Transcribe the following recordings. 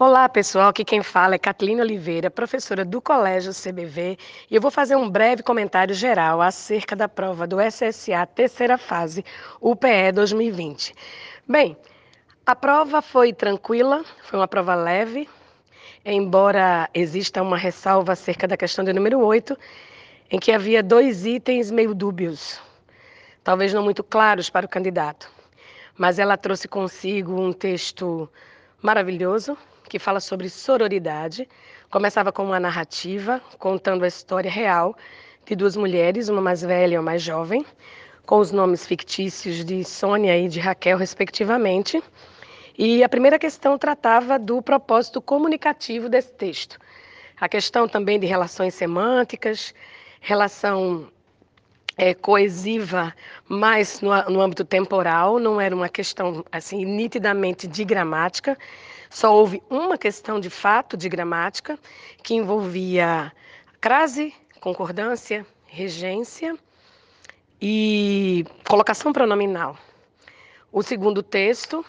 Olá, pessoal. Aqui quem fala é Catilina Oliveira, professora do Colégio CBV, e eu vou fazer um breve comentário geral acerca da prova do SSA terceira fase UPE 2020. Bem, a prova foi tranquila, foi uma prova leve, embora exista uma ressalva acerca da questão do número 8, em que havia dois itens meio dúbios, talvez não muito claros para o candidato. Mas ela trouxe consigo um texto maravilhoso, que fala sobre sororidade. Começava com uma narrativa contando a história real de duas mulheres, uma mais velha e uma mais jovem, com os nomes fictícios de Sônia e de Raquel, respectivamente. E a primeira questão tratava do propósito comunicativo desse texto. A questão também de relações semânticas, relação é, coesiva, mas no, no âmbito temporal, não era uma questão assim nitidamente de gramática. Só houve uma questão de fato de gramática que envolvia crase, concordância, regência e colocação pronominal. O segundo texto,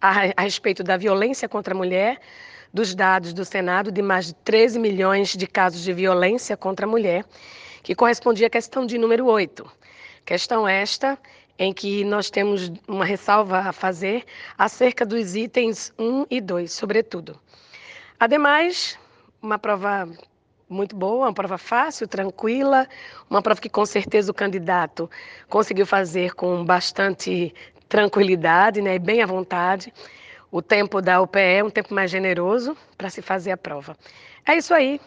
a, a respeito da violência contra a mulher, dos dados do Senado de mais de 13 milhões de casos de violência contra a mulher que correspondia à questão de número 8. Questão esta em que nós temos uma ressalva a fazer acerca dos itens 1 e 2, sobretudo. Ademais, uma prova muito boa, uma prova fácil, tranquila, uma prova que com certeza o candidato conseguiu fazer com bastante tranquilidade né, bem à vontade. O tempo da UPE é um tempo mais generoso para se fazer a prova. É isso aí.